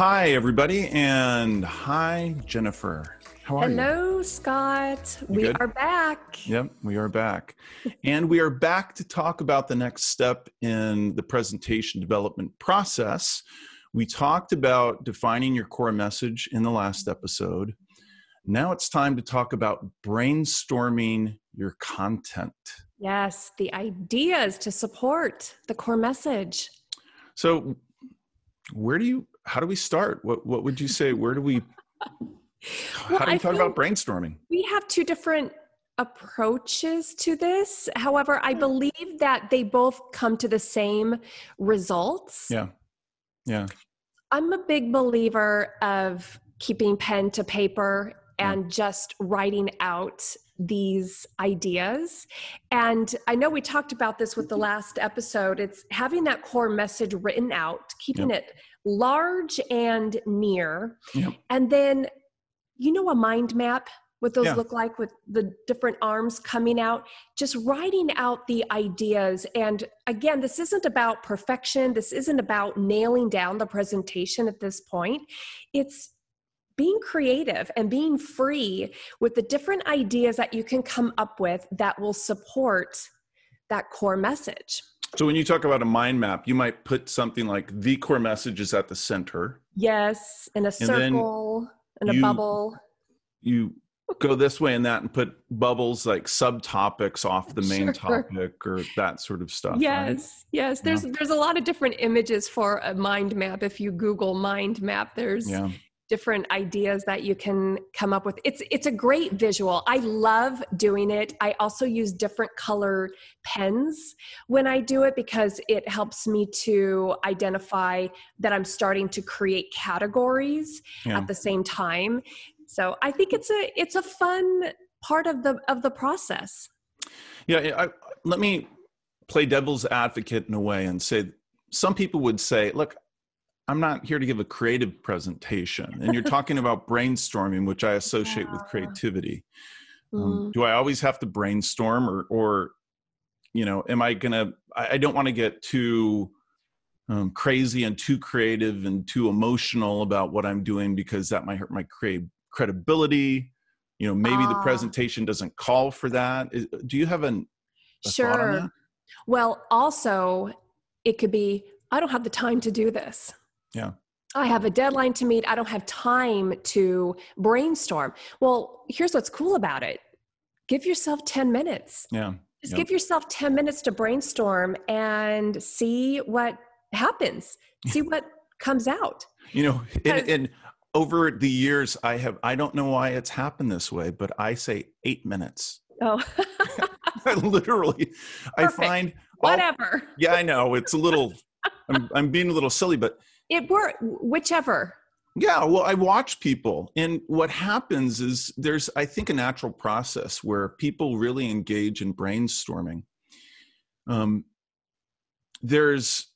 Hi, everybody, and hi, Jennifer. How are Hello, you? Hello, Scott. You we good? are back. Yep, we are back. and we are back to talk about the next step in the presentation development process. We talked about defining your core message in the last episode. Now it's time to talk about brainstorming your content. Yes, the ideas to support the core message. So, where do you how do we start? What what would you say? Where do we well, how do we I talk about brainstorming? We have two different approaches to this. However, I hmm. believe that they both come to the same results. Yeah. Yeah. I'm a big believer of keeping pen to paper and yeah. just writing out these ideas. And I know we talked about this with the last episode. It's having that core message written out, keeping yep. it large and near. Yep. And then, you know, a mind map, what those Yeah. look like with the different arms coming out, just writing out the ideas. And again, this isn't about perfection, this isn't about nailing down the presentation at this point. It's being creative and being free with the different ideas that you can come up with that will support that core message. So when you talk about a mind map, you might put something like the core message is at the center. Yes, in a circle, in a you- bubble. You go this way and that and put bubbles like subtopics off the main Sure. topic or that sort of stuff. right? Yes, yes. There's there's a lot of different images for a mind map. If you Google mind map, there's Yeah. Different ideas that you can come up with. It's it's a great visual. I love doing it. I also use different color pens when I do it because it helps me to identify that I'm starting to create categories Yeah. at the same time. So I think it's a it's a fun part of the of the process. Yeah, I, let me play devil's advocate in a way and say some people would say, look, I'm not here to give a creative presentation. And you're talking about brainstorming, which I associate with Yeah. creativity. Um, Mm. do I always have to brainstorm or, or you know, am I going to, I don't want to get too um, crazy and too creative and too emotional about what I'm doing because that might hurt my cre- credibility. You know, maybe the Ah. presentation doesn't call for that. Is- Do you have an, a thought on Sure. Well, also, it could be I don't have the time to do this. Yeah. I have a deadline to meet. I don't have time to brainstorm. Well, here's what's cool about it give yourself 10 minutes. Yeah. Just Yep. give yourself 10 minutes to brainstorm and see what happens, see what comes out. You know, and, and over the years, I have, I don't know why it's happened this way, but I say eight minutes. Oh, I literally, I Perfect. find, all- whatever. yeah, I know it's a little, I'm, I'm being a little silly, but It worked, whichever. Yeah, well, I watch people, and what happens is there's, I think, a natural process where people really engage in brainstorming. Um, there's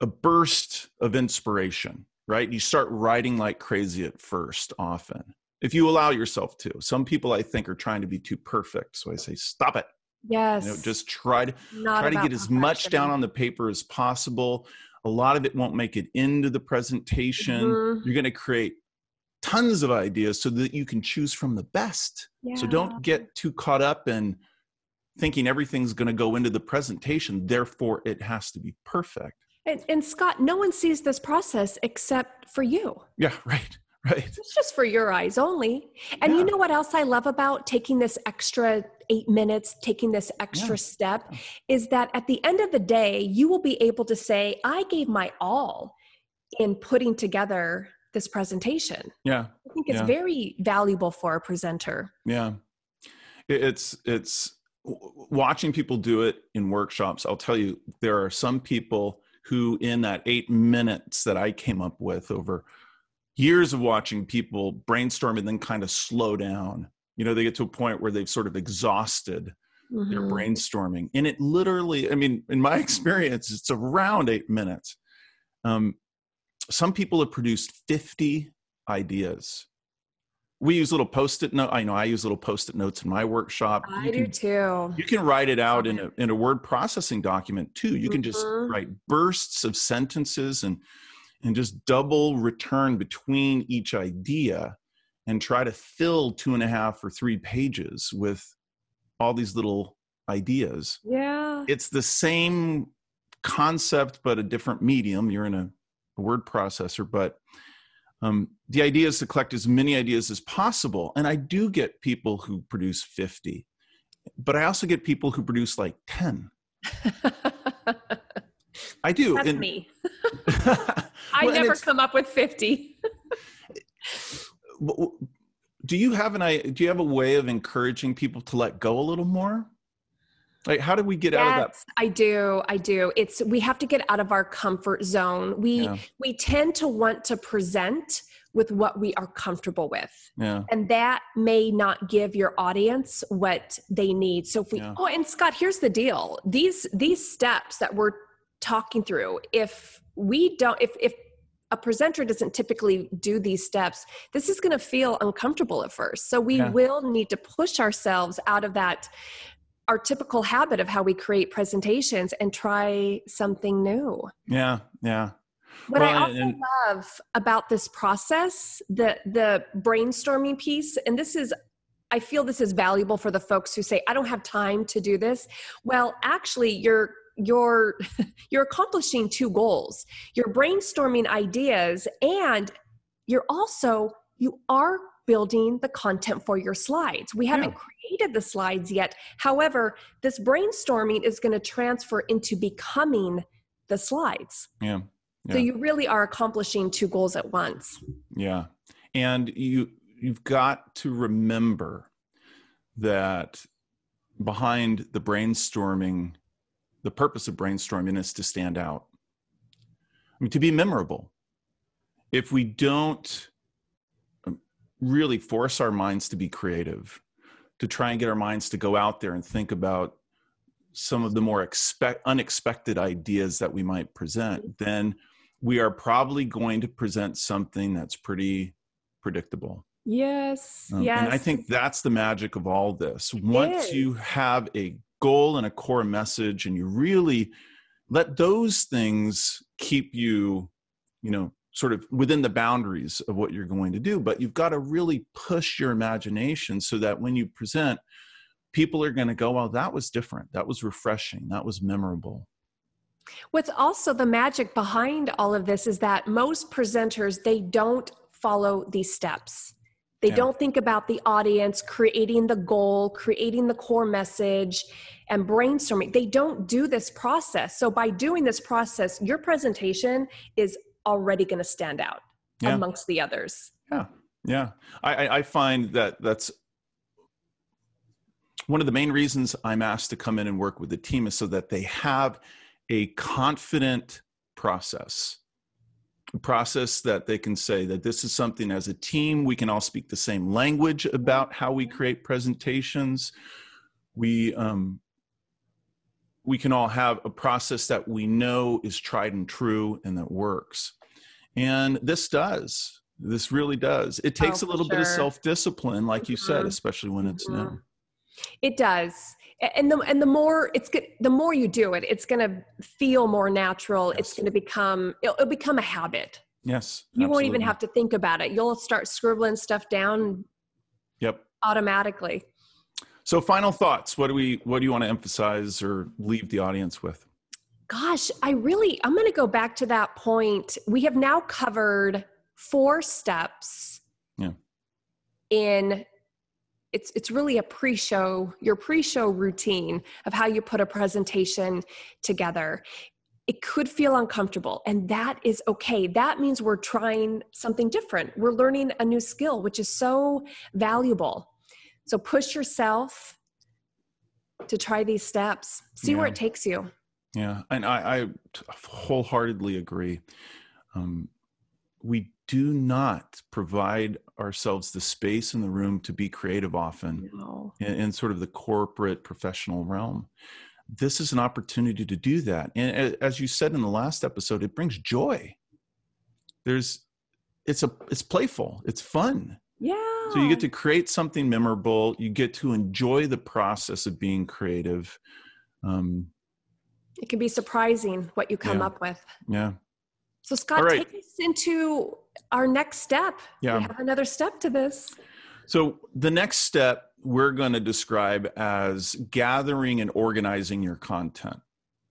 a burst of inspiration, right? You start writing like crazy at first, often, if you allow yourself to. Some people, I think, are trying to be too perfect, so I say, stop it. Yes. You know, just try to Not try to get as much down on the paper as possible. A lot of it won't make it into the presentation. Mhm. You're going to create tons of ideas so that you can choose from the best. So don't get too caught up in thinking everything's going to go into the presentation. Therefore, it has to be perfect. And, and Scott, no one sees this process except for you. Yeah, right, right. It's just for your eyes only. And you know what else I love about taking this extra eight minutes, taking this extra Yeah. step, is that at the end of the day, you will be able to say, I gave my all in putting together this presentation. Yeah, I think it's Yeah. very valuable for a presenter. Yeah, it's it's watching people do it in workshops. I'll tell you, there are some people who, in that eight minutes that I came up with over years of watching people brainstorm and then kind of slow down. You know, they get to a point where they've sort of exhausted their Mhm. brainstorming, and it literally, I mean, in my experience, it's around eight minutes. Um, some people have produced fifty ideas we use little post-it note. I know I use little post-it notes in my workshop. I you do can, too. You can write it out in a in a word processing document too. You can just Mhm. write bursts of sentences and and just double return between each idea and try to fill two and a half or three pages with all these little ideas. Yeah. It's the same concept, but a different medium. You're in a, a word processor, but um, the idea is to collect as many ideas as possible. And I do get people who produce 50, but I also get people who produce like 10. I do. That's and, me. I Well, and never come up with 50. w- w- do you have an i do you have a way of encouraging people to let go a little more like how do we get out of that I do. I do. It's we have to get out of our comfort zone. We Yeah. we tend to want to present with what we are comfortable with. yeah And that may not give your audience what they need. So if we Yeah. oh and Scott, here's the deal. These these steps that we're talking through, if we don't if if a presenter doesn't typically do these steps, this is going to feel uncomfortable at first. So we Yeah. will need to push ourselves out of that our typical habit of how we create presentations and try something new. yeah yeah What I also and- love about this process, the the brainstorming piece, and this is I feel this is valuable for the folks who say, I don't have time to do this. Well, actually, you're you're you're accomplishing two goals. You're brainstorming ideas and you're also you are building the content for your slides. We haven't created the slides yet. However, this brainstorming is going to transfer into becoming the slides. yeah So you really are accomplishing two goals at once. yeah and you you've got to remember that behind the brainstorming the purpose of brainstorming is to stand out I mean, to be memorable if we don't um, really force our minds to be creative to try and get our minds to go out there and think about some of the more expect, unexpected ideas that we might present then we are probably going to present something that's pretty predictable Yes. um, yes. And I think that's the magic of all this. Once is. you have a goal and a core message, and you really let those things keep you, you know, sort of within the boundaries of what you're going to do. But you've got to really push your imagination so that when you present, people are going to go, well, that was different. That was refreshing. That was memorable. What's also the magic behind all of this is that most presenters they don't follow these steps. They Yeah. don't think about the audience, creating the goal, creating the core message, and brainstorming. They don't do this process. So by doing this process, your presentation is already going to stand out Yeah. amongst the others. Yeah, yeah. I, I, find that that's one of the main reasons I'm asked to come in and work with the team is so that they have a confident process, process that they can say that this is something as a team we can all speak the same language about how we create presentations. We um, we can all have a process that we know is tried and true and that works. And this does. This really does. It takes Oh, a little bit of self discipline, like you said, Mhm. especially when it's Mhm. new. It does. And the and the more it's good, the more you do it, it's going to feel more natural. It's going to become it'll, it'll become a habit. Yes. You won't even have to think about it. You'll start scribbling stuff down Yep. automatically. So, final thoughts. What do we? What do you want to emphasize or leave the audience with? Gosh, I really I'm going to go back to that point. We have now covered four steps. Yeah. In it's it's really a pre-show, your pre-show routine of how you put a presentation together. It could feel uncomfortable, and that is okay. That means we're trying something different. We're learning a new skill, which is so valuable. So push yourself to try these steps. See where it takes you. Yeah, and I wholeheartedly agree. Um, we do not provide ourselves the space in the room to be creative often No. in, in sort of the corporate professional realm. This is an opportunity to do that, and as you said in the last episode, it brings joy. There's, it's a, it's playful, it's fun. Yeah. So you get to create something memorable. You get to enjoy the process of being creative. Um, It can be surprising what you come Yeah. up with. yeah, So, Scott, right. take us into our next step. Yeah. We have another step to this. So, the next step we're going to describe as gathering and organizing your content.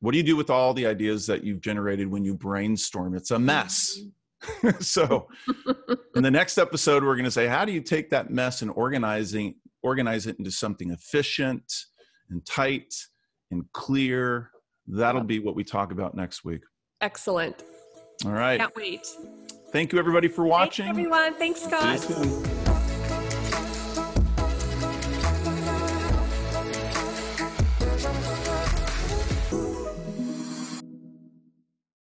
What do you do with all the ideas that you've generated when you brainstorm? It's a mess. Mm-hmm. so, in the next episode, we're going to say, how do you take that mess and organizing organize it into something efficient and tight and clear? That'll be what we talk about next week. Excellent. All right. Can't wait. Thank you, everybody, for watching. Thanks, everyone. Thanks, Scott.